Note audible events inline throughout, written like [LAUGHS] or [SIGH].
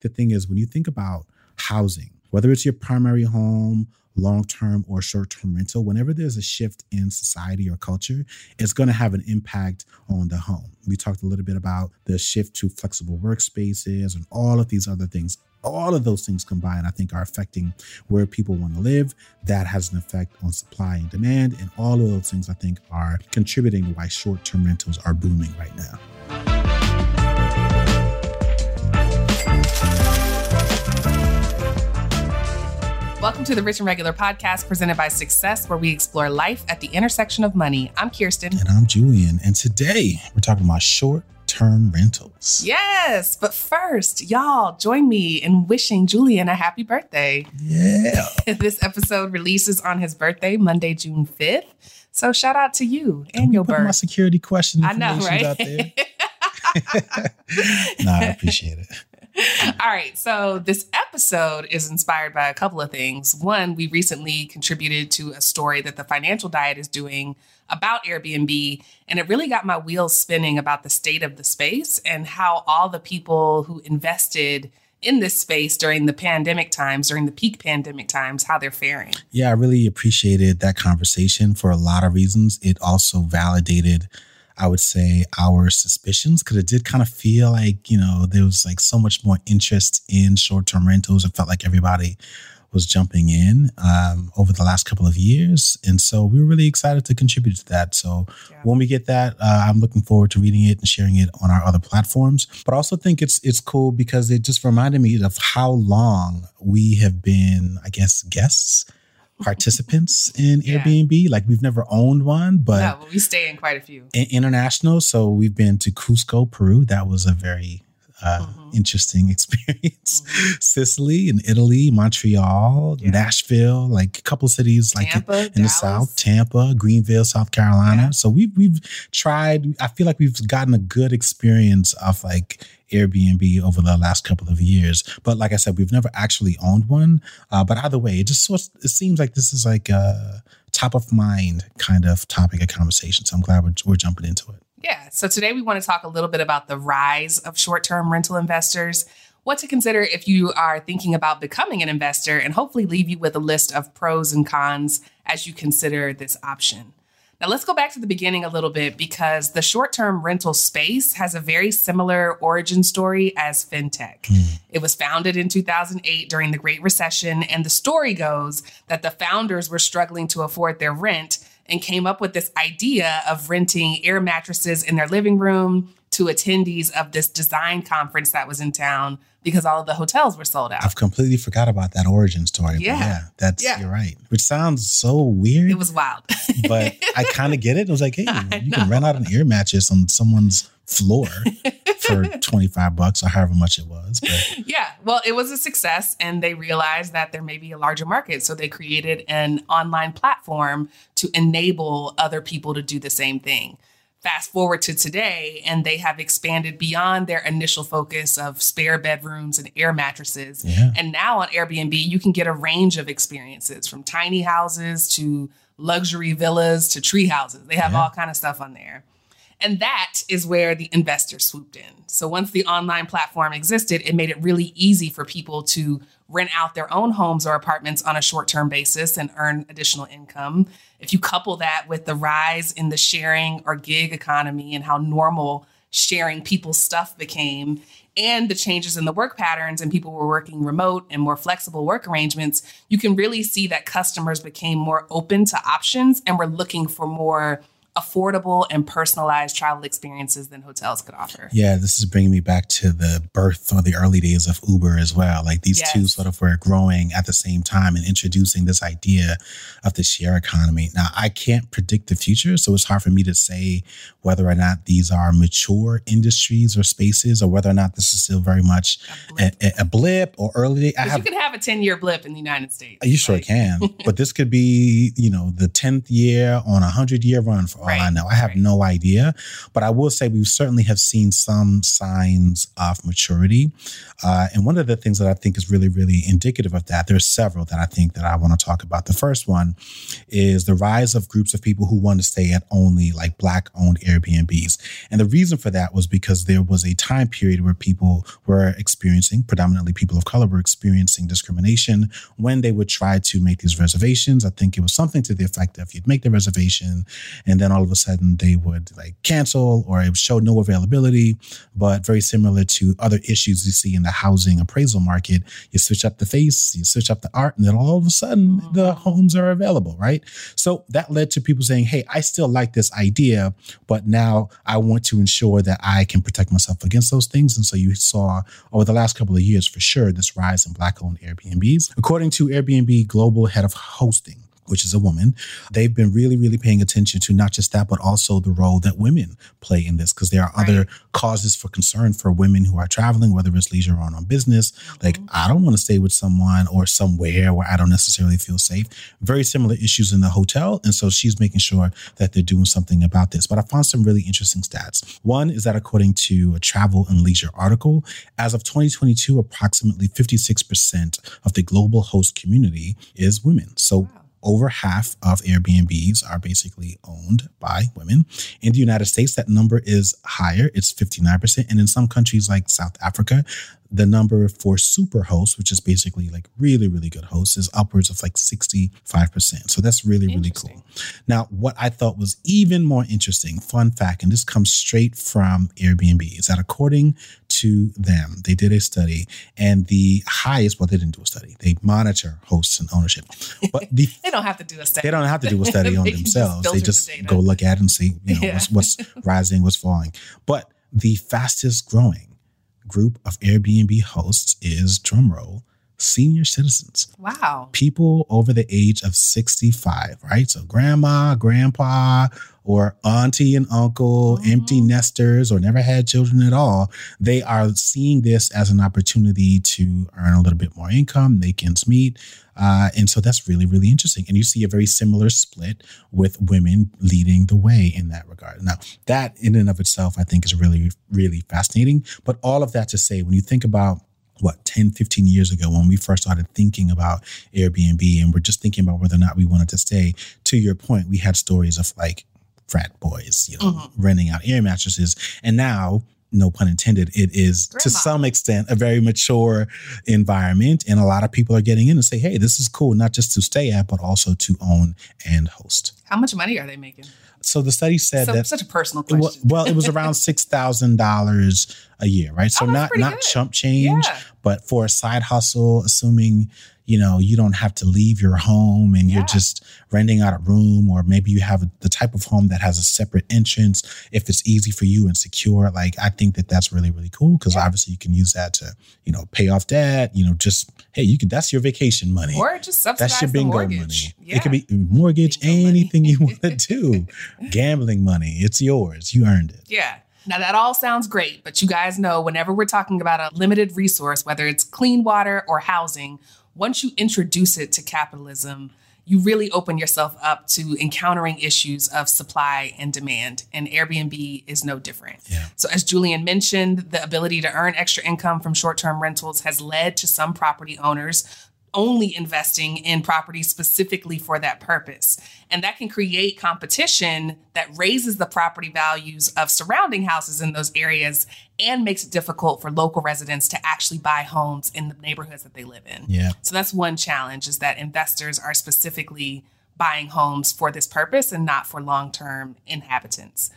the thing is, when you think about housing, whether it's your primary home, long term or short term rental, whenever there's a shift in society or culture, it's going to have an impact on the home. We talked a little bit about the shift to flexible workspaces and all of these other things. All of those things combined, I think, are affecting where people want to live. That has an effect on supply and demand. And all of those things, I think, are contributing to why short term rentals are booming right now. Welcome to the Rich and Regular podcast presented by Success, where we explore life at the intersection of money. I'm Kiersten. And I'm Julien. And today we're talking about short term rentals. Yes. But first, y'all join me in wishing Julien a happy birthday. Yeah. [LAUGHS] this episode releases on his birthday, Monday, June 5th. So shout out to you and Don't your put birth. my security question I know, right? out there. [LAUGHS] [LAUGHS] no, I appreciate it. [LAUGHS] All right. So this episode is inspired by a couple of things. One, we recently contributed to a story that the Financial Diet is doing about Airbnb, and it really got my wheels spinning about the state of the space and how all the people who invested in this space during the pandemic times, during the peak pandemic times, how they're faring. Yeah, I really appreciated that conversation for a lot of reasons. It also validated, I would say, our suspicions because it did kind of feel like, you know, there was like so much more interest in short term rentals. It felt like everybody was jumping in um, over the last couple of years. And so we were really excited to contribute to that. So Yeah. when we get that, uh, I'm looking forward to reading it and sharing it on our other platforms. But I also think it's it's cool because it just reminded me of how long we have been, I guess, guests, participants in [LAUGHS] Yeah. Airbnb. Like we've never owned one, but no, but we stay in quite a few. i- international. So we've been to Cusco, Peru. That was a very uh, Mhm. interesting [LAUGHS] experience. Mhm. Sicily and Italy, Montreal, Yeah. Nashville, like a couple cities like Tampa, in the South, Tampa, Greenville, South Carolina. Yeah. So we've we've tried. I feel like we've gotten a good experience of like Airbnb over the last couple of years. But like I said, we've never actually owned one. Uh, but either way, it just sort it seems like this is like a top of mind kind of topic of conversation. So I'm glad we're, we're jumping into it. Yeah. So today we want to talk a little bit about the rise of short term rental investors, what to consider if you are thinking about becoming an investor, and hopefully leave you with a list of pros and cons as you consider this option. Now, let's go back to the beginning a little bit because the short term rental space has a very similar origin story as fintech. Hmm. It was founded in 2008 during the Great Recession, and the story goes that the founders were struggling to afford their rent and came up with this idea of renting air mattresses in their living room to attendees of this design conference that was in town because all of the hotels were sold out. I've completely forgot about that origin story. Yeah. yeah, that's Yeah. you're right. Which sounds so weird. It was wild. [LAUGHS] but I kind of get it. It was like, hey, I you can rent out an ear mattress on someone's floor for [LAUGHS] 25 bucks or however much it was. But yeah, well, it was a success, and they realized that there may be a larger market. So they created an online platform to enable other people to do the same thing. Fast forward to today, and they have expanded beyond their initial focus of spare bedrooms and air mattresses. yeah. And now on Airbnb, you can get a range of experiences from tiny houses to luxury villas to tree houses. They have Yeah. all kind of stuff on there. And that is where the investors swooped in. So once the online platform existed, it made it really easy for people to rent out their own homes or apartments on a short-term basis and earn additional income. If you couple that with the rise in the sharing or gig economy and how normal sharing people's stuff became and the changes in the work patterns and people were working remote and more flexible work arrangements, you can really see that customers became more open to options and were looking for more affordable and personalized travel experiences than hotels could offer. Yeah, this is bringing me back to the birth or the early days of Uber as well. Like these two sort of were growing at the same time and introducing this idea of the share economy. Now, I can't predict the future, so it's hard for me to say whether or not these are mature industries or spaces or whether or not this is still very much A blip. a, a blip or early. I have you could have a 10 year blip in the United States. You sure can, [LAUGHS] but this could be, you know, the tenth year on a hundred year run for all right. I know. I have right. no idea. But I will say we certainly have seen some signs of maturity. Uh, and one of the things that I think is really, really indicative of that, there's several that I think that I want to talk about. The first one is the rise of groups of people who want to stay at only like black owned Airbnbs. And the reason for that was because there was a time period where people were experiencing, predominantly people of color, were experiencing discrimination when they would try to make these reservations. I think it was something to the effect of you'd make the reservation and then all of a sudden they would like cancel or it would show no availability. But very similar to other issues you see in the housing appraisal market, you switch up the face, you switch up the art, and then all of a sudden the mm-hmm. homes are available, right? So that led to people saying, hey, I still like this idea, but now I want to ensure that I can protect myself against those things. And so you saw over the last couple of years, for sure, this rise in Black owned Airbnbs. According to Airbnb Global Head of Hosting, which is a woman, they've been really, really paying attention to not just that, but also the role that women play in this, because there are right. other causes for concern for women who are traveling, whether it's leisure or on business. Mm-hmm. Like, I don't want to stay with someone or somewhere where I don't necessarily feel safe. Very similar issues in the hotel. And so she's making sure that they're doing something about this. But I found some really interesting stats. One is that according to a travel and leisure article, as of 2022, approximately 56% of the global host community is women. So wow over half of Airbnbs are basically owned by women. In the United States, that number is higher. It's 59%. And in some countries like South Africa, the number for super hosts, which is basically like really, really good hosts, is upwards of like 65%. So that's really, really cool. Now, what I thought was even more interesting, fun fact, and this comes straight from Airbnb, is that according to them, they did a study and the highest, well, they didn't do a study, they monitor hosts and ownership. But the, [LAUGHS] they don't have to do a study. They don't have to do a [LAUGHS] study on themselves. Just they just the go look at it and see, you know, yeah. what's, what's rising, what's falling. But the fastest growing group of Airbnb hosts is drumroll senior citizens. Wow. People over the age of 65, right? So grandma, grandpa, or auntie and uncle, mm-hmm. empty nesters, or never had children at all, they are seeing this as an opportunity to earn a little bit more income, make ends meet. Uh, and so that's really, really interesting. And you see a very similar split with women leading the way in that regard. Now, that in and of itself, I think is really, really fascinating. But all of that to say, when you think about what 10 15 years ago when we first started thinking about airbnb and we're just thinking about whether or not we wanted to stay to your point we had stories of like frat boys, you know, mm-hmm. renting out air mattresses. And now, no pun intended, it is Grandma. to some extent a very mature environment. And a lot of people are getting in and say, hey, this is cool, not just to stay at, but also to own and host. How much money are they making? So the study said so, that such a personal question. Was, well, it was around [LAUGHS] six thousand dollars a year, right? So oh, not not good. chump change, yeah. but for a side hustle, assuming you know, you don't have to leave your home and yeah. you're just renting out a room, or maybe you have the type of home that has a separate entrance if it's easy for you and secure. Like, I think that that's really, really cool because yeah. obviously you can use that to, you know, pay off debt, you know, just, hey, you can, that's your vacation money. Or just subsidize That's your bingo money. Yeah. It could be mortgage, bingo anything you [LAUGHS] want to do. Gambling money, it's yours. You earned it. Yeah. Now, that all sounds great, but you guys know whenever we're talking about a limited resource, whether it's clean water or housing, once you introduce it to capitalism, you really open yourself up to encountering issues of supply and demand. And Airbnb is no different. Yeah. So, as Julien mentioned, the ability to earn extra income from short term rentals has led to some property owners only investing in properties specifically for that purpose. And that can create competition that raises the property values of surrounding houses in those areas and makes it difficult for local residents to actually buy homes in the neighborhoods that they live in. Yeah. So that's one challenge is that investors are specifically buying homes for this purpose and not for long-term inhabitants.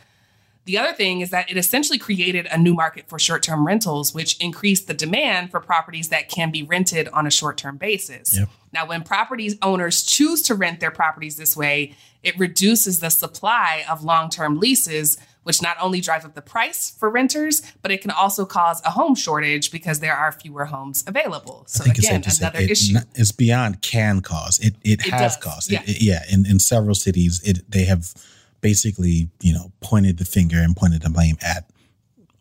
The other thing is that it essentially created a new market for short term rentals, which increased the demand for properties that can be rented on a short term basis. Yep. Now, when property owners choose to rent their properties this way, it reduces the supply of long term leases, which not only drives up the price for renters, but it can also cause a home shortage because there are fewer homes available. So, again, another it, issue. It's beyond can cause, it, it, it has does. caused. Yeah, it, yeah in, in several cities, it, they have basically, you know, pointed the finger and pointed the blame at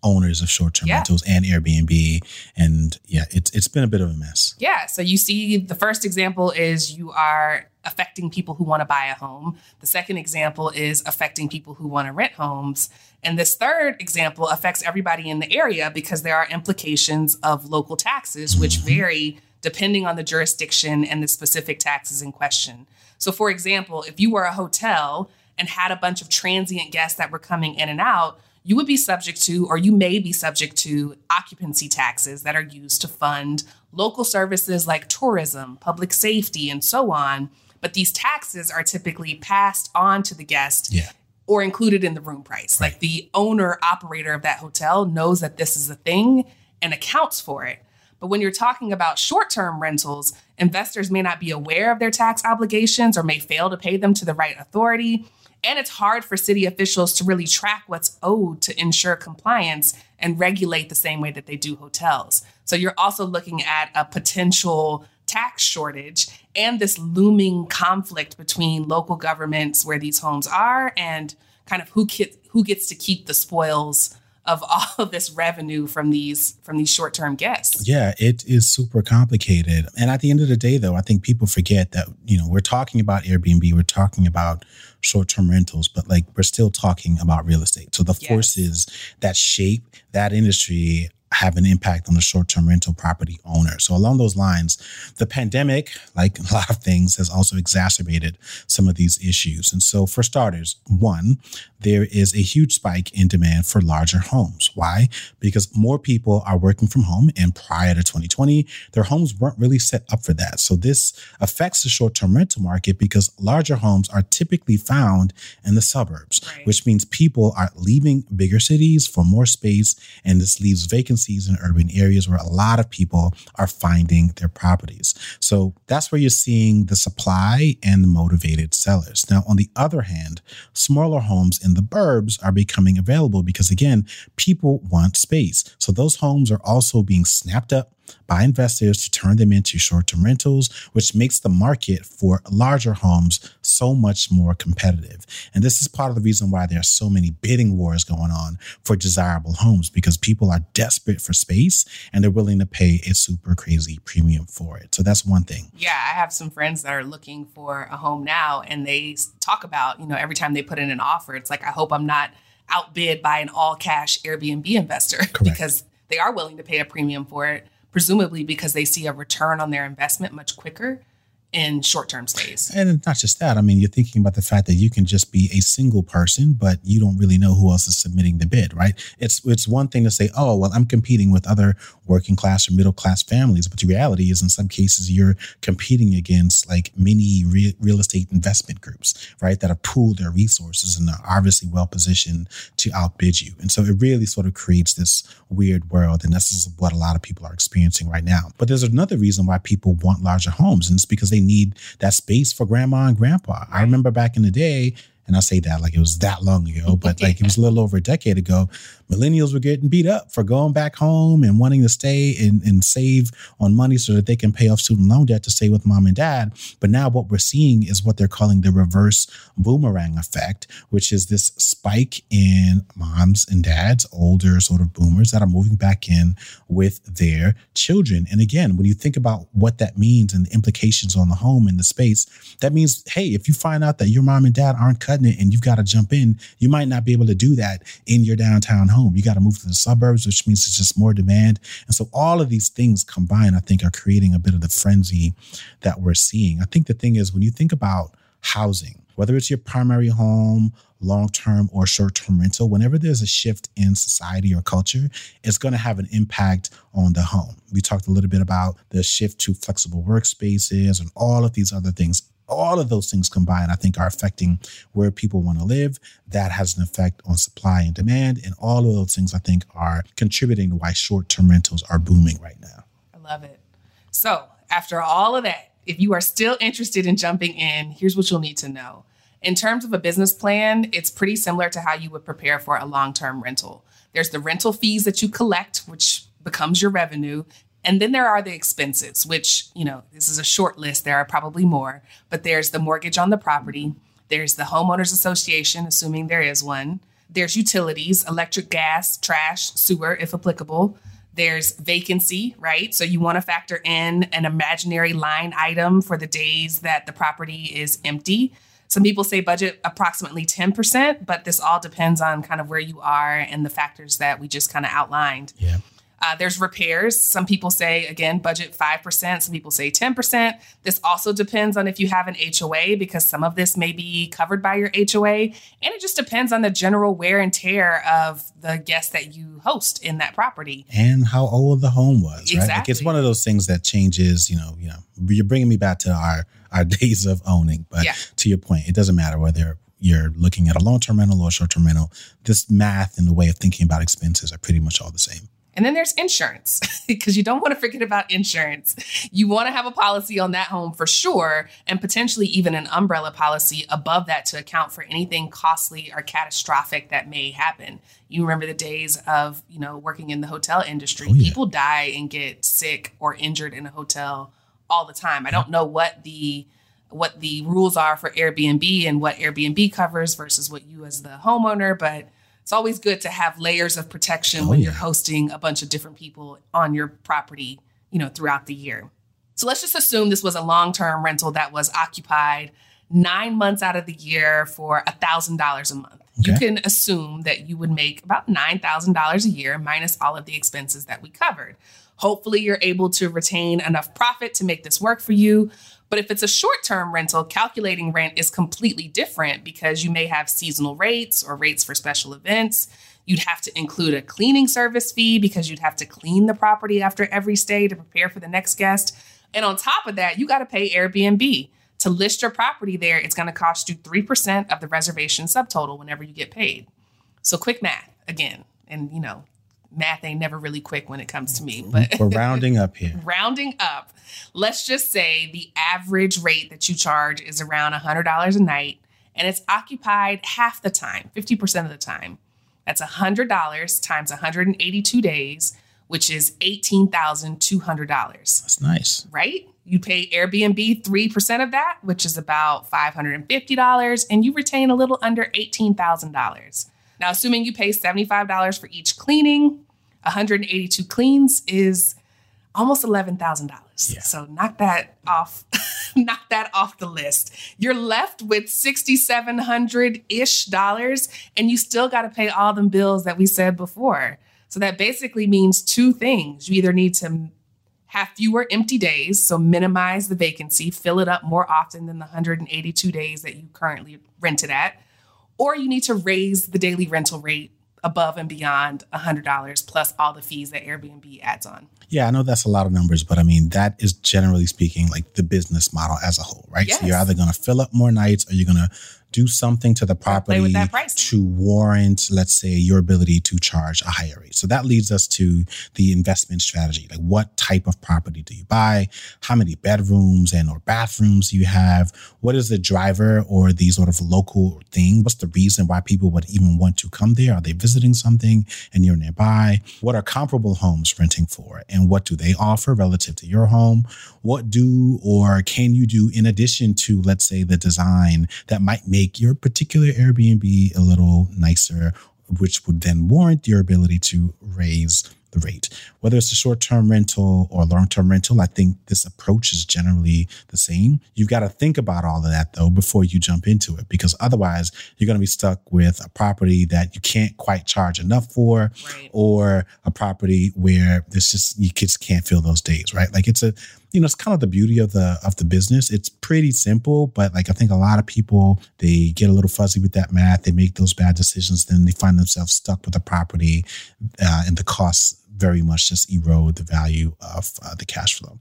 owners of short-term yeah. rentals and Airbnb and yeah it's it's been a bit of a mess. Yeah, so you see the first example is you are affecting people who want to buy a home. The second example is affecting people who want to rent homes. And this third example affects everybody in the area because there are implications of local taxes, which mm-hmm. vary depending on the jurisdiction and the specific taxes in question. So, for example, if you were a hotel and had a bunch of transient guests that were coming in and out, you would be subject to, or you may be subject to, occupancy taxes that are used to fund local services like tourism, public safety, and so on. But these taxes are typically passed on to the guest yeah. or included in the room price. Right. Like the owner operator of that hotel knows that this is a thing and accounts for it. But when you're talking about short term rentals, investors may not be aware of their tax obligations or may fail to pay them to the right authority. And it's hard for city officials to really track what's owed to ensure compliance and regulate the same way that they do hotels. So you're also looking at a potential tax shortage and this looming conflict between local governments where these homes are and kind of who gets, who gets to keep the spoils of [LAUGHS] all of this revenue from these from these short-term guests. Yeah, it is super complicated. And at the end of the day though, I think people forget that, you know, we're talking about Airbnb, we're talking about short-term rentals, but like we're still talking about real estate. So the yes. forces that shape that industry have an impact on the short-term rental property owner. So along those lines, the pandemic, like a lot of things, has also exacerbated some of these issues. And so for starters, one, there is a huge spike in demand for larger homes. Why? Because more people are working from home and prior to 2020, their homes weren't really set up for that. So this affects the short-term rental market because larger homes are typically found in the suburbs, right. which means people are leaving bigger cities for more space and this leaves vacancies vacancies in urban areas where a lot of people are finding their properties. So that's where you're seeing the supply and the motivated sellers. Now, on the other hand, smaller homes in the burbs are becoming available because, again, people want space. So those homes are also being snapped up by investors to turn them into short term rentals, which makes the market for larger homes so much more competitive. And this is part of the reason why there are so many bidding wars going on for desirable homes because people are desperate for space and they're willing to pay a super crazy premium for it. So that's one thing. Yeah, I have some friends that are looking for a home now and they talk about, you know, every time they put in an offer, it's like, I hope I'm not outbid by an all cash Airbnb investor [LAUGHS] Correct. because they are willing to pay a premium for it presumably because they see a return on their investment much quicker in short-term stays. And not just that. I mean, you're thinking about the fact that you can just be a single person, but you don't really know who else is submitting the bid, right? It's it's one thing to say, "Oh, well, I'm competing with other working class or middle class families," but the reality is in some cases you're competing against like many re- real estate investment groups, right? That have pooled their resources and are obviously well positioned to outbid you. And so it really sort of creates this weird world and this is what a lot of people are experiencing right now. But there's another reason why people want larger homes and it's because they need that space for grandma and grandpa. I remember back in the day, and I say that like it was that long ago, but like it was a little over a decade ago, millennials were getting beat up for going back home and wanting to stay and, and save on money so that they can pay off student loan debt to stay with mom and dad. But now what we're seeing is what they're calling the reverse boomerang effect, which is this spike in moms and dads, older sort of boomers that are moving back in with their children. And again, when you think about what that means and the implications on the home and the space, that means, hey, if you find out that your mom and dad aren't cutting and you've got to jump in, you might not be able to do that in your downtown home home. You got to move to the suburbs, which means it's just more demand. And so all of these things combined, I think, are creating a bit of the frenzy that we're seeing. I think the thing is when you think about housing, whether it's your primary home, long term or short term rental, whenever there's a shift in society or culture, it's going to have an impact on the home. We talked a little bit about the shift to flexible workspaces and all of these other things all of those things combined, I think, are affecting where people want to live. That has an effect on supply and demand. And all of those things, I think, are contributing to why short term rentals are booming right now. I love it. So, after all of that, if you are still interested in jumping in, here's what you'll need to know. In terms of a business plan, it's pretty similar to how you would prepare for a long term rental. There's the rental fees that you collect, which becomes your revenue. And then there are the expenses, which, you know, this is a short list. There are probably more, but there's the mortgage on the property. There's the homeowners association, assuming there is one. There's utilities, electric, gas, trash, sewer, if applicable. There's vacancy, right? So you want to factor in an imaginary line item for the days that the property is empty. Some people say budget approximately 10%, but this all depends on kind of where you are and the factors that we just kind of outlined. Yeah. Uh, there's repairs. Some people say, again, budget 5%. Some people say 10%. This also depends on if you have an HOA because some of this may be covered by your HOA. And it just depends on the general wear and tear of the guests that you host in that property. And how old the home was, right? Exactly. Like it's one of those things that changes, you know, you know, you're bringing me back to our, our [LAUGHS] days of owning. But Yeah. to your point, it doesn't matter whether you're looking at a long-term rental or a short-term rental. This math and the way of thinking about expenses are pretty much all the same. And then there's insurance [LAUGHS] because you don't want to forget about insurance. You want to have a policy on that home for sure, and potentially even an umbrella policy above that to account for anything costly or catastrophic that may happen. You remember the days of, you know, working in the hotel industry. Oh, yeah. People die and get sick or injured in a hotel all the time. I don't know what the what the rules are for Airbnb and what Airbnb covers versus what you as the homeowner, but it's always good to have layers of protection Oh, when yeah. you're hosting a bunch of different people on your property, you know, throughout the year. So let's just assume this was a long-term rental that was occupied nine months out of the year for $1,000 a month. You can assume that you would make about $9,000 a year minus all of the expenses that we covered. Hopefully, you're able to retain enough profit to make this work for you. But if it's a short term rental, calculating rent is completely different because you may have seasonal rates or rates for special events. You'd have to include a cleaning service fee because you'd have to clean the property after every stay to prepare for the next guest. And on top of that, you got to pay Airbnb. To list your property there, it's going to cost you 3% of the reservation subtotal whenever you get paid. So quick math again. And you know, math ain't never really quick when it comes to me, but We're rounding up here. [LAUGHS] rounding up, let's just say the average rate that you charge is around $100 a night and it's occupied half the time, 50% of the time. That's $100 times 182 days, which is $18,200, That's nice. right? You pay Airbnb 3% of that, which is about $550, and you retain a little under $18,000. Now, assuming you pay $75 for each cleaning, 182 cleans is almost $11,000. Yeah. So knock that off, [LAUGHS] knock that off the list. You're left with 6,700-ish dollars and you still got to pay all them bills that we said before. So that basically means two things. You either need to have fewer empty days, so minimize the vacancy, fill it up more often than the 182 days that you currently rented at, or you need to raise the daily rental rate above and beyond $100 plus all the fees that Airbnb adds on. Yeah, I know that's a lot of numbers, but I mean, that is generally speaking like the business model as a whole, right? So Yes. you're either going to fill up more nights or you're going to do something to the property to warrant, let's say, your ability to charge a higher rate. So that leads us to the investment strategy. Like what type of property do you buy? How many bedrooms and or bathrooms do you have? What is the driver or the sort of local thing? What's the reason why people would even want to come there? Are they visiting something and you're nearby? What are comparable homes renting for? And what do they offer relative to your home? What do or can you do in addition to, let's say, the design that might make your particular Airbnb a little nicer, which would then warrant your ability to raise the rate. Whether it's a short term rental or long term rental, I think this approach is generally the same. You've got to think about all of that though before you jump into it, because otherwise you're going to be stuck with a property that you can't quite charge enough for, Right. or a property where there's just you just can't fill those days, right? Like it's a you know it's kind of the beauty of the of the business. It's pretty simple, but like I think a lot of people they get a little fuzzy with that math. They make those bad decisions, then they find themselves stuck with a property, uh, and the costs very much just erode the value of uh, the cash flow.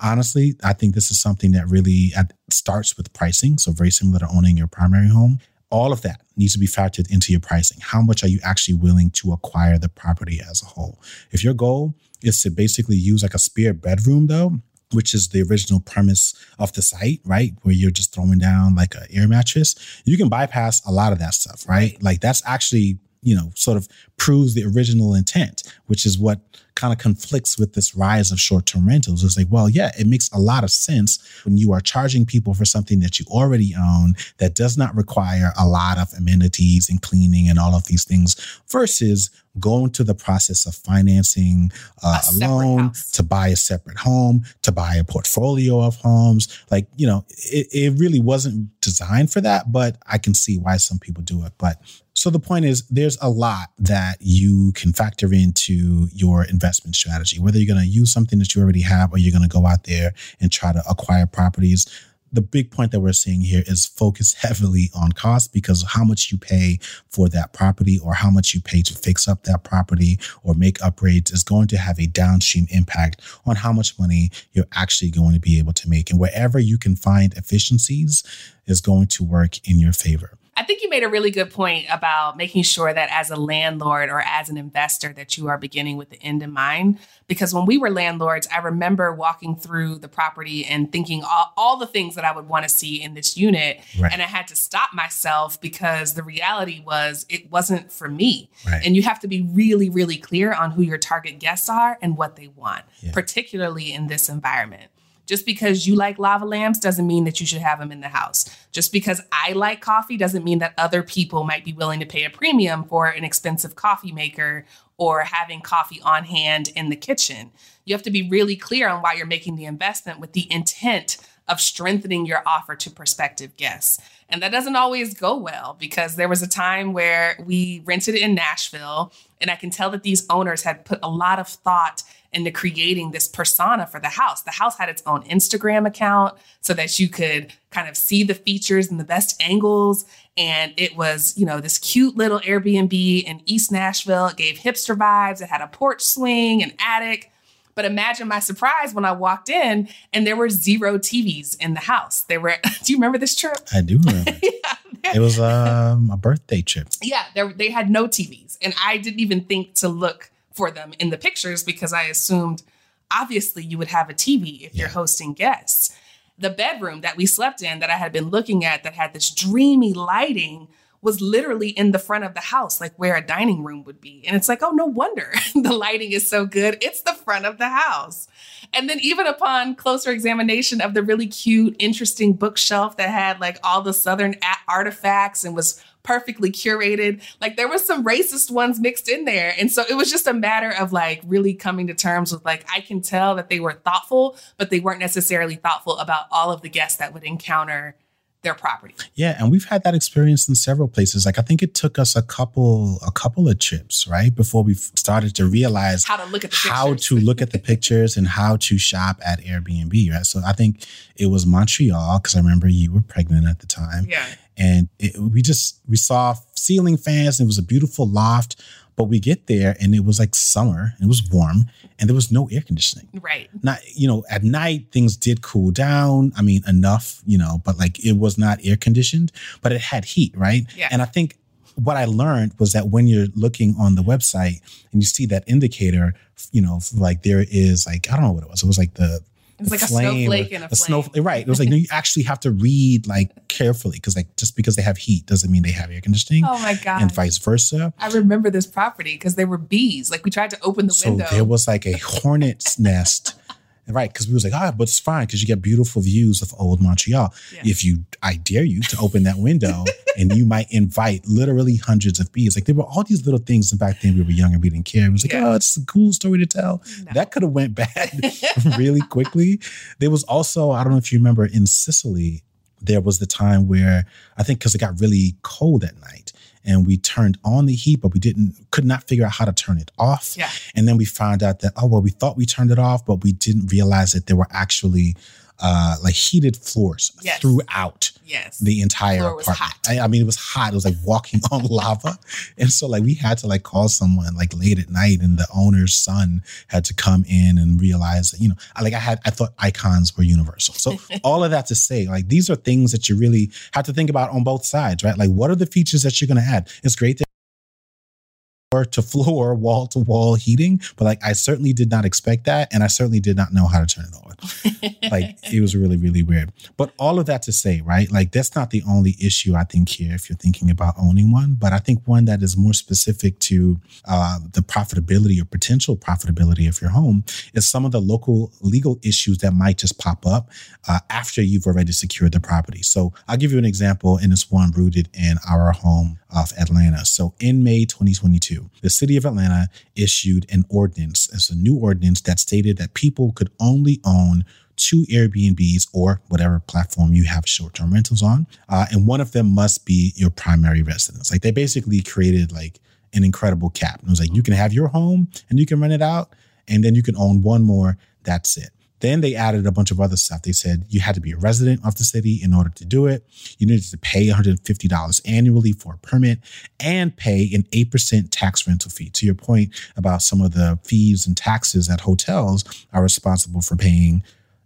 Honestly, I think this is something that really uh, starts with pricing. So very similar to owning your primary home. All of that needs to be factored into your pricing. How much are you actually willing to acquire the property as a whole? If your goal is to basically use like a spare bedroom, though, which is the original premise of the site, right? Where you're just throwing down like an air mattress, you can bypass a lot of that stuff, right? Like that's actually, you know, sort of proves the original intent, which is what kind of conflicts with this rise of short term rentals. It's like, well, yeah, it makes a lot of sense when you are charging people for something that you already own that does not require a lot of amenities and cleaning and all of these things versus going through the process of financing uh, a, a loan house. to buy a separate home, to buy a portfolio of homes. Like, you know, it, it really wasn't designed for that, but I can see why some people do it. But so the point is, there's a lot that you can factor into your investment strategy, whether you're going to use something that you already have or you're going to go out there and try to acquire properties the big point that we're seeing here is focus [LAUGHS] heavily on cost because how much you pay for that property or how much you pay to fix up that property or make upgrades is going to have a downstream impact on how much money you're actually going to be able to make. And wherever you can find efficiencies is going to work in your favor. I think you made a really good point about making sure that as a landlord or as an investor that you are beginning with the end in mind. Because when we were landlords, I remember walking through the property and thinking all, all the things that I would want to see in this unit. Right. And I had to stop myself because the reality was it wasn't for me. Right. And you have to be really, really clear on who your target guests are and what they want, yeah. particularly in this environment. Just because you like lava lamps doesn't mean that you should have them in the house. Just because I like coffee doesn't mean that other people might be willing to pay a premium for an expensive coffee maker or having coffee on hand in the kitchen. You have to be really clear on why you're making the investment with the intent of strengthening your offer to prospective guests. And that doesn't always go well because there was a time where we rented in Nashville, and I can tell that these owners had put a lot of thought into creating this persona for the house. The house had its own Instagram account so that you could kind of see the features and the best angles. And it was, you know, this cute little Airbnb in East Nashville. It gave hipster vibes. It had a porch swing, an attic. But imagine my surprise when I walked in and there were zero TVs in the house. There were, [LAUGHS] do you remember this trip? I do remember. [LAUGHS] yeah. It was um, a birthday trip. Yeah, they had no TVs. And I didn't even think to look for them in the pictures because I assumed obviously you would have a TV if yeah. you're hosting guests. The bedroom that we slept in that I had been looking at that had this dreamy lighting was literally in the front of the house, like where a dining room would be. And it's like, oh, no wonder [LAUGHS] the lighting is so good. It's the front of the house. And then, even upon closer examination of the really cute, interesting bookshelf that had like all the Southern artifacts and was perfectly curated. Like there was some racist ones mixed in there. And so it was just a matter of like really coming to terms with like, I can tell that they were thoughtful, but they weren't necessarily thoughtful about all of the guests that would encounter their property. Yeah, and we've had that experience in several places. Like I think it took us a couple a couple of trips, right, before we started to realize how to look at the how pictures. to look at the pictures and how to shop at Airbnb, right? So I think it was Montreal because I remember you were pregnant at the time. Yeah. And it, we just we saw ceiling fans. And it was a beautiful loft but we get there and it was like summer, it was warm, and there was no air conditioning. Right. Not, you know, at night things did cool down. I mean, enough, you know, but like it was not air conditioned, but it had heat, right? Yeah. And I think what I learned was that when you're looking on the website and you see that indicator, you know, like there is like, I don't know what it was. It was like the it's like a snowflake and a, a snow. Right. It was like no, you [LAUGHS] actually have to read like carefully because like just because they have heat doesn't mean they have air conditioning. Oh my god! And vice versa. I remember this property because there were bees. Like we tried to open the so window. there was like a hornet's nest Right, because we was like, ah, but it's fine because you get beautiful views of old Montreal. Yeah. If you, I dare you to open that window, [LAUGHS] and you might invite literally hundreds of bees. Like there were all these little things. And back then we were young and we didn't care. It was like, yeah. oh, it's a cool story to tell. No. That could have went bad [LAUGHS] [LAUGHS] really quickly. There was also, I don't know if you remember, in Sicily, there was the time where I think because it got really cold at night and we turned on the heat, but we didn't could not figure out how to turn it off. Yeah. And then we found out that oh well, we thought we turned it off, but we didn't realize that there were actually uh, like heated floors yes. throughout yes. the entire Floor apartment. I, I, mean, it was hot. It was like walking [LAUGHS] on lava. And so like we had to like call someone like late at night and the owner's son had to come in and realize that, you know, like I had, I thought icons were universal. So [LAUGHS] all of that to say, like these are things that you really have to think about on both sides, right? Like what are the features that you're going to add? It's great that to floor, wall to wall heating, but like I certainly did not expect that, and I certainly did not know how to turn it on. [LAUGHS] like it was really, really weird. But all of that to say, right? Like that's not the only issue I think here if you're thinking about owning one, but I think one that is more specific to uh, the profitability or potential profitability of your home is some of the local legal issues that might just pop up uh, after you've already secured the property. So I'll give you an example, and it's one rooted in our home of Atlanta. So in May 2022, the city of Atlanta issued an ordinance, it's a new ordinance that stated that people could only own two Airbnbs or whatever platform you have short term rentals on. Uh, and one of them must be your primary residence. Like they basically created like an incredible cap. It was like you can have your home and you can rent it out, and then you can own one more. That's it. Then they added a bunch of other stuff. They said you had to be a resident of the city in order to do it. You needed to pay $150 annually for a permit and pay an 8% tax rental fee. To your point about some of the fees and taxes that hotels are responsible for paying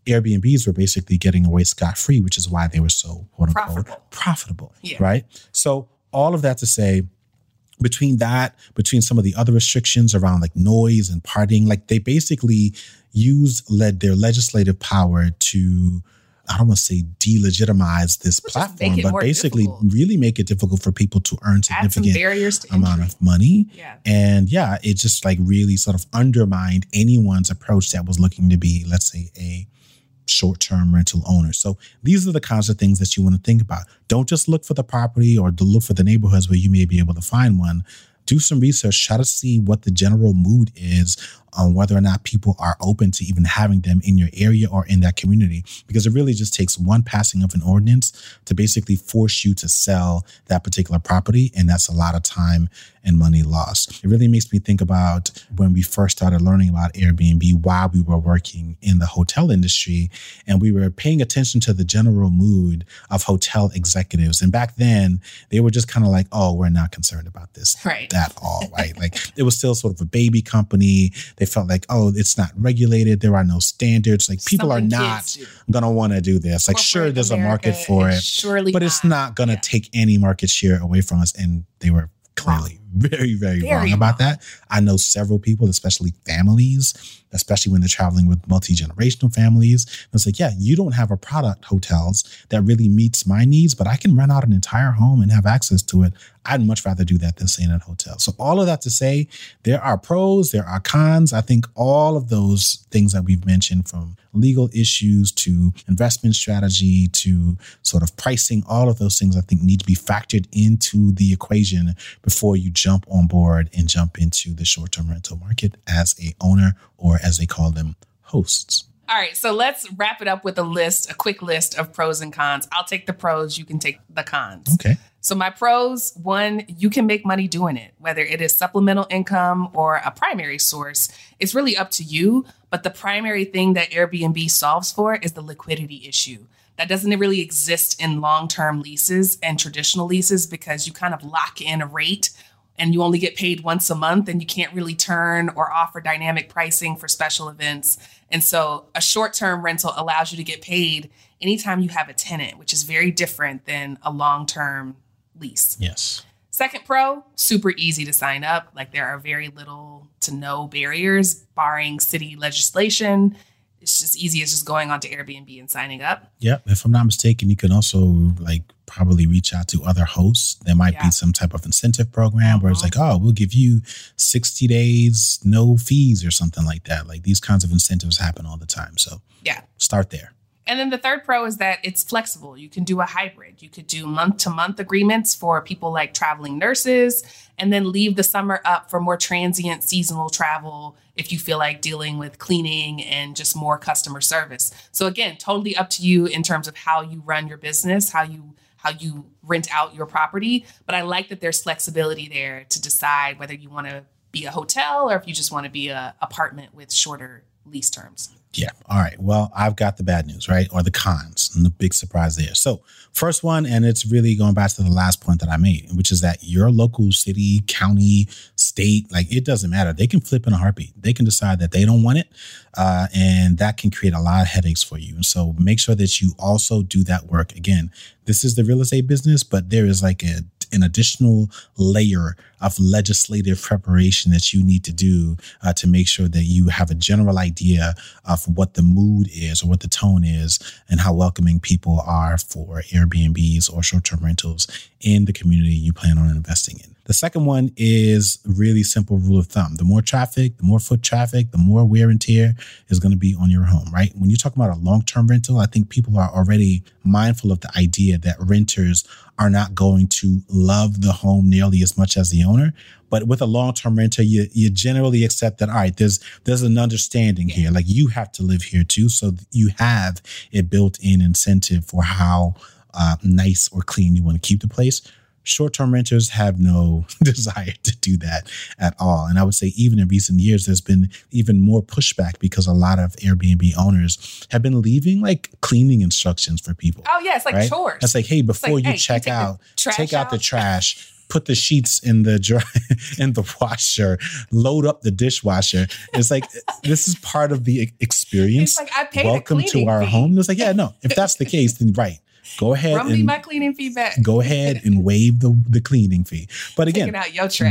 Airbnbs were basically getting away scot free, which is why they were so quote unquote profitable. profitable yeah. Right. So all of that to say, between that, between some of the other restrictions around like noise and partying, like they basically used led their legislative power to I don't want to say delegitimize this platform, but basically difficult. really make it difficult for people to earn significant amount of money. Yeah. And yeah, it just like really sort of undermined anyone's approach that was looking to be, let's say, a short term rental owner. So these are the kinds of things that you want to think about. Don't just look for the property or to look for the neighborhoods where you may be able to find one. Do some research, try to see what the general mood is on whether or not people are open to even having them in your area or in that community. Because it really just takes one passing of an ordinance to basically force you to sell that particular property. And that's a lot of time and money lost. It really makes me think about when we first started learning about Airbnb while we were working in the hotel industry and we were paying attention to the general mood of hotel executives. And back then, they were just kind of like, oh, we're not concerned about this right. at all, right? [LAUGHS] like it was still sort of a baby company. They felt like, oh, it's not regulated. There are no standards. Like people Something are not going to want to do this. Like, Corporate sure, there's America a market for it, surely but not. it's not going to yeah. take any market share away from us. And they were clearly wrong. [LAUGHS] very, very, very wrong, wrong about that. I know several people, especially families, especially when they're traveling with multi generational families. it's like, yeah, you don't have a product, hotels, that really meets my needs, but I can rent out an entire home and have access to it. I'd much rather do that than stay in a hotel. So, all of that to say, there are pros, there are cons. I think all of those things that we've mentioned from legal issues to investment strategy to sort of pricing, all of those things I think need to be factored into the equation before you jump on board and jump into the short term rental market as a owner or as they call them, hosts. All right, so let's wrap it up with a list, a quick list of pros and cons. I'll take the pros, you can take the cons. Okay. So, my pros one, you can make money doing it, whether it is supplemental income or a primary source. It's really up to you. But the primary thing that Airbnb solves for is the liquidity issue. That doesn't really exist in long term leases and traditional leases because you kind of lock in a rate and you only get paid once a month and you can't really turn or offer dynamic pricing for special events. And so a short term rental allows you to get paid anytime you have a tenant, which is very different than a long term lease. Yes. Second Pro, super easy to sign up. Like there are very little to no barriers, barring city legislation it's just easy as just going onto Airbnb and signing up. Yep. If I'm not mistaken, you can also like probably reach out to other hosts. There might yeah. be some type of incentive program uh-huh. where it's uh-huh. like, oh, we'll give you 60 days, no fees or something like that. Like these kinds of incentives happen all the time. So yeah, start there. And then the third pro is that it's flexible. You can do a hybrid. You could do month to month agreements for people like traveling nurses, and then leave the summer up for more transient seasonal travel if you feel like dealing with cleaning and just more customer service. So again, totally up to you in terms of how you run your business, how you how you rent out your property, but I like that there's flexibility there to decide whether you want to be a hotel or if you just want to be a apartment with shorter lease terms. Yeah. All right. Well, I've got the bad news, right? Or the cons and the big surprise there. So, first one, and it's really going back to the last point that I made, which is that your local city, county, state, like it doesn't matter. They can flip in a heartbeat. They can decide that they don't want it. Uh, and that can create a lot of headaches for you. And so, make sure that you also do that work. Again, this is the real estate business, but there is like a an additional layer of legislative preparation that you need to do uh, to make sure that you have a general idea of what the mood is or what the tone is and how welcoming people are for Airbnbs or short term rentals in the community you plan on investing in. The second one is really simple rule of thumb. The more traffic, the more foot traffic, the more wear and tear is going to be on your home, right? When you talk about a long term rental, I think people are already mindful of the idea that renters are not going to love the home nearly as much as the owner. But with a long term renter, you you generally accept that all right, there's there's an understanding here. Like you have to live here too, so you have a built in incentive for how uh, nice or clean you want to keep the place short term renters have no [LAUGHS] desire to do that at all. And I would say, even in recent years, there's been even more pushback because a lot of Airbnb owners have been leaving like cleaning instructions for people. Oh, yeah, it's like right? chores. It's like, hey, before like, you hey, check you out, take out, out the trash. Put the sheets in the dry [LAUGHS] in the washer. Load up the dishwasher. It's like [LAUGHS] this is part of the experience. It's like I paid Welcome to our fee. home. It's like yeah, no. If that's the case, then right go ahead Run my cleaning fee back. go ahead and [LAUGHS] waive the, the cleaning fee. But again,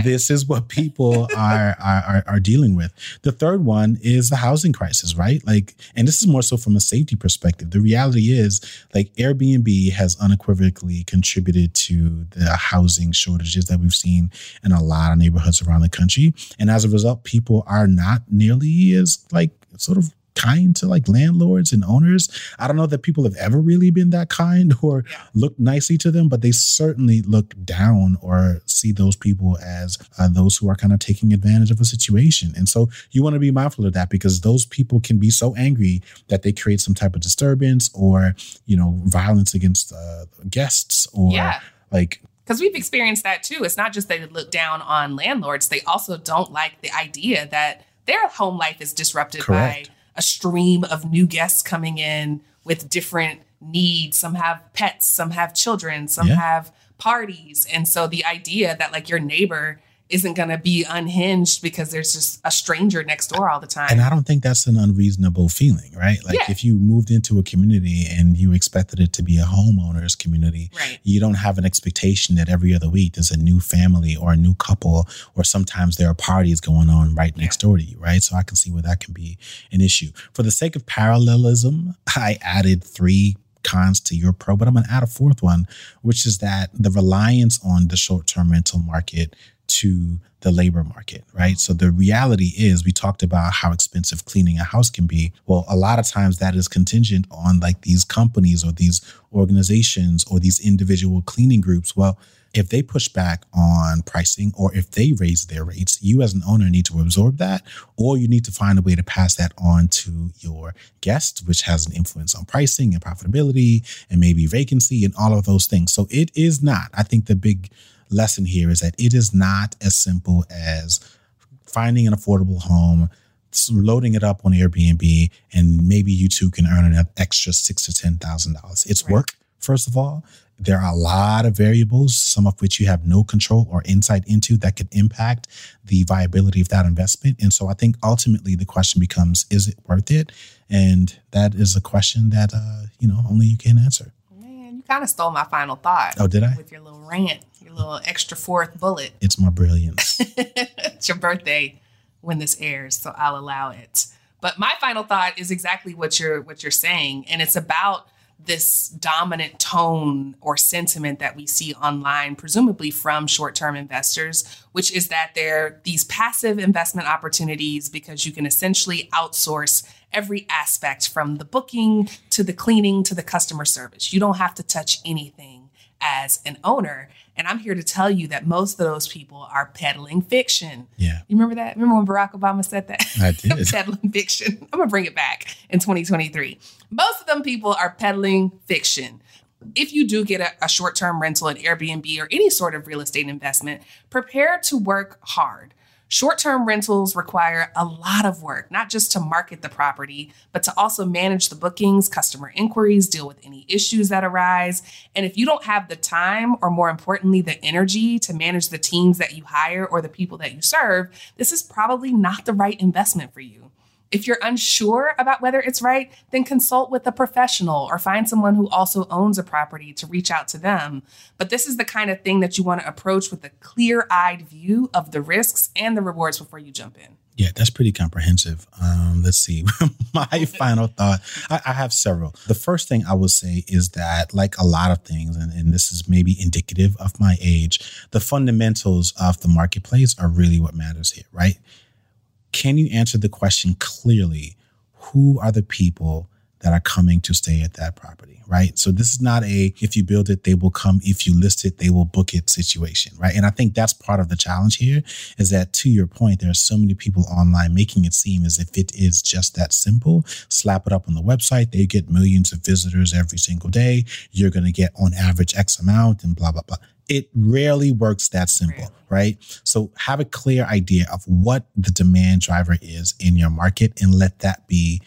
this is what people [LAUGHS] are, are are dealing with. The third one is the housing crisis, right? Like, and this is more so from a safety perspective. The reality is, like, Airbnb has unequivocally contributed to the housing shortages that we've seen in a lot of neighborhoods around the country, and as a result, people are not nearly as like sort of kind to like landlords and owners. I don't know that people have ever really been that kind or yeah. looked nicely to them, but they certainly look down or see those people as uh, those who are kind of taking advantage of a situation. And so you want to be mindful of that because those people can be so angry that they create some type of disturbance or, you know, violence against uh, guests or yeah. like because we've experienced that too. It's not just they look down on landlords; they also don't like the idea that their home life is disrupted Correct. by a stream of new guests coming in with different needs. Some have pets, some have children, some yeah. have parties. And so the idea that like your neighbor isn't going to be unhinged because there's just a stranger next door all the time. And I don't think that's an unreasonable feeling, right? Like yeah. if you moved into a community and you expected it to be a homeowners community, right. you don't have an expectation that every other week there's a new family or a new couple or sometimes there are parties going on right next yeah. door to you, right? So I can see where that can be an issue. For the sake of parallelism, [LAUGHS] I added three cons to your pro, but I'm going to add a fourth one, which is that the reliance on the short term rental market to the labor market, right? So the reality is we talked about how expensive cleaning a house can be. Well, a lot of times that is contingent on like these companies or these organizations or these individual cleaning groups. Well, if they push back on pricing or if they raise their rates, you as an owner need to absorb that, or you need to find a way to pass that on to your guests, which has an influence on pricing and profitability and maybe vacancy and all of those things. So it is not, I think the big lesson here is that it is not as simple as finding an affordable home, loading it up on Airbnb, and maybe you too can earn an extra six to ten thousand dollars. It's right. work, first of all. There are a lot of variables, some of which you have no control or insight into that could impact the viability of that investment. And so I think ultimately the question becomes, is it worth it? And that is a question that uh, you know only you can answer. Man, you kind of stole my final thought. Oh, did I? With your little rant little extra fourth bullet. It's my brilliance. [LAUGHS] it's your birthday when this airs, so I'll allow it. But my final thought is exactly what you're what you're saying, and it's about this dominant tone or sentiment that we see online, presumably from short term investors, which is that they're these passive investment opportunities because you can essentially outsource every aspect from the booking to the cleaning to the customer service. You don't have to touch anything as an owner. And I'm here to tell you that most of those people are peddling fiction. Yeah. You remember that? Remember when Barack Obama said that? I [LAUGHS] did. peddling fiction. I'm going to bring it back in 2023. Most of them people are peddling fiction. If you do get a, a short term rental at Airbnb or any sort of real estate investment, prepare to work hard. Short term rentals require a lot of work, not just to market the property, but to also manage the bookings, customer inquiries, deal with any issues that arise. And if you don't have the time, or more importantly, the energy to manage the teams that you hire or the people that you serve, this is probably not the right investment for you. If you're unsure about whether it's right, then consult with a professional or find someone who also owns a property to reach out to them. But this is the kind of thing that you want to approach with a clear eyed view of the risks and the rewards before you jump in. Yeah, that's pretty comprehensive. Um, let's see. [LAUGHS] My [LAUGHS] final thought I, I, have several. The first thing I will say is that, like a lot of things, and, and this is maybe indicative of my age, the fundamentals of the marketplace are really what matters here, right? Can you answer the question clearly? Who are the people that are coming to stay at that property, right? So this is not a if you build it, they will come. If you list it, they will book it situation, right? And I think that's part of the challenge here is that to your point, there are so many people online making it seem as if it is just that simple. Slap it up on the website, they get millions of visitors every single day. You're going to get on average X amount and blah, blah, blah it rarely works that simple, right? So have a clear idea of what the demand driver is in your market and let that be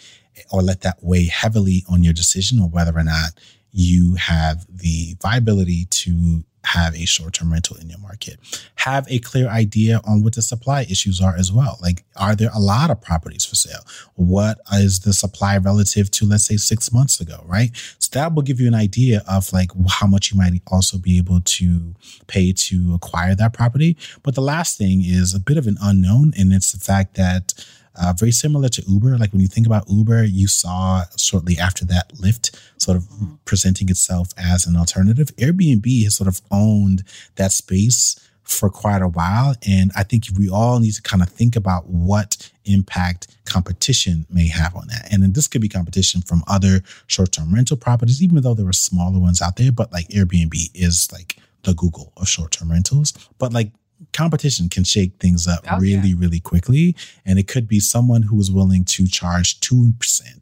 or let that weigh heavily on your decision on whether or not you have the viability to have a short term rental in your market. Have a clear idea on what the supply issues are as well. Like, are there a lot of properties for sale? What is the supply relative to, let's say, six months ago, right? So that will give you an idea of like how much you might also be able to pay to acquire that property. But the last thing is a bit of an unknown, and it's the fact that uh, very similar to Uber. Like when you think about Uber, you saw shortly after that Lyft sort of mm-hmm. presenting itself as an alternative. Airbnb has sort of owned that space for quite a while. And I think we all need to kind of think about what impact competition may have on that. And then this could be competition from other short term rental properties, even though there are smaller ones out there. But like Airbnb is like the Google of short term rentals. But like competition can shake things up oh, really, yeah. really quickly. And it could be someone who is willing to charge 2%,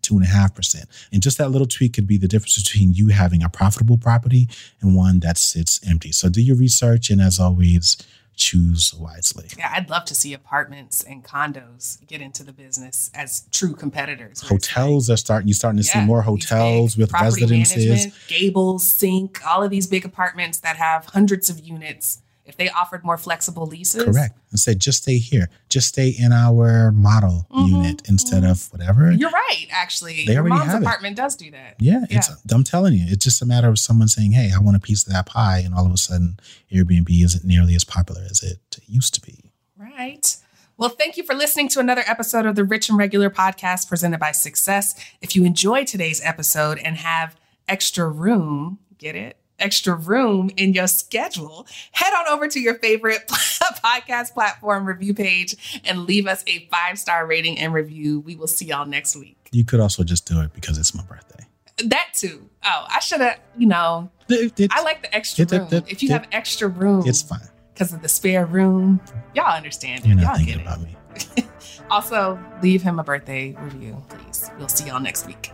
2.5%. And just that little tweak could be the difference between you having a profitable property and one that sits empty. So do your research. And as always, choose wisely. Yeah, I'd love to see apartments and condos get into the business as true competitors. Hotels like, are starting. You're starting to yeah, see more hotels with residences, gables, sink, all of these big apartments that have hundreds of units if they offered more flexible leases. Correct. And said, just stay here. Just stay in our model mm-hmm, unit instead mm-hmm. of whatever. You're right, actually. They Your already mom's have apartment it. does do that. Yeah, yeah. It's, I'm telling you, it's just a matter of someone saying, hey, I want a piece of that pie. And all of a sudden, Airbnb isn't nearly as popular as it used to be. Right. Well, thank you for listening to another episode of the Rich and Regular podcast presented by Success. If you enjoyed today's episode and have extra room, get it? Extra room in your schedule, head on over to your favorite [LAUGHS] podcast platform review page and leave us a five star rating and review. We will see y'all next week. You could also just do it because it's my birthday. That too. Oh, I should have, you know, it's, I like the extra it, room. It, if you have extra room, it's fine. Because of the spare room, y'all understand. You're not y'all thinking about me. [LAUGHS] also, leave him a birthday review, please. We'll see y'all next week.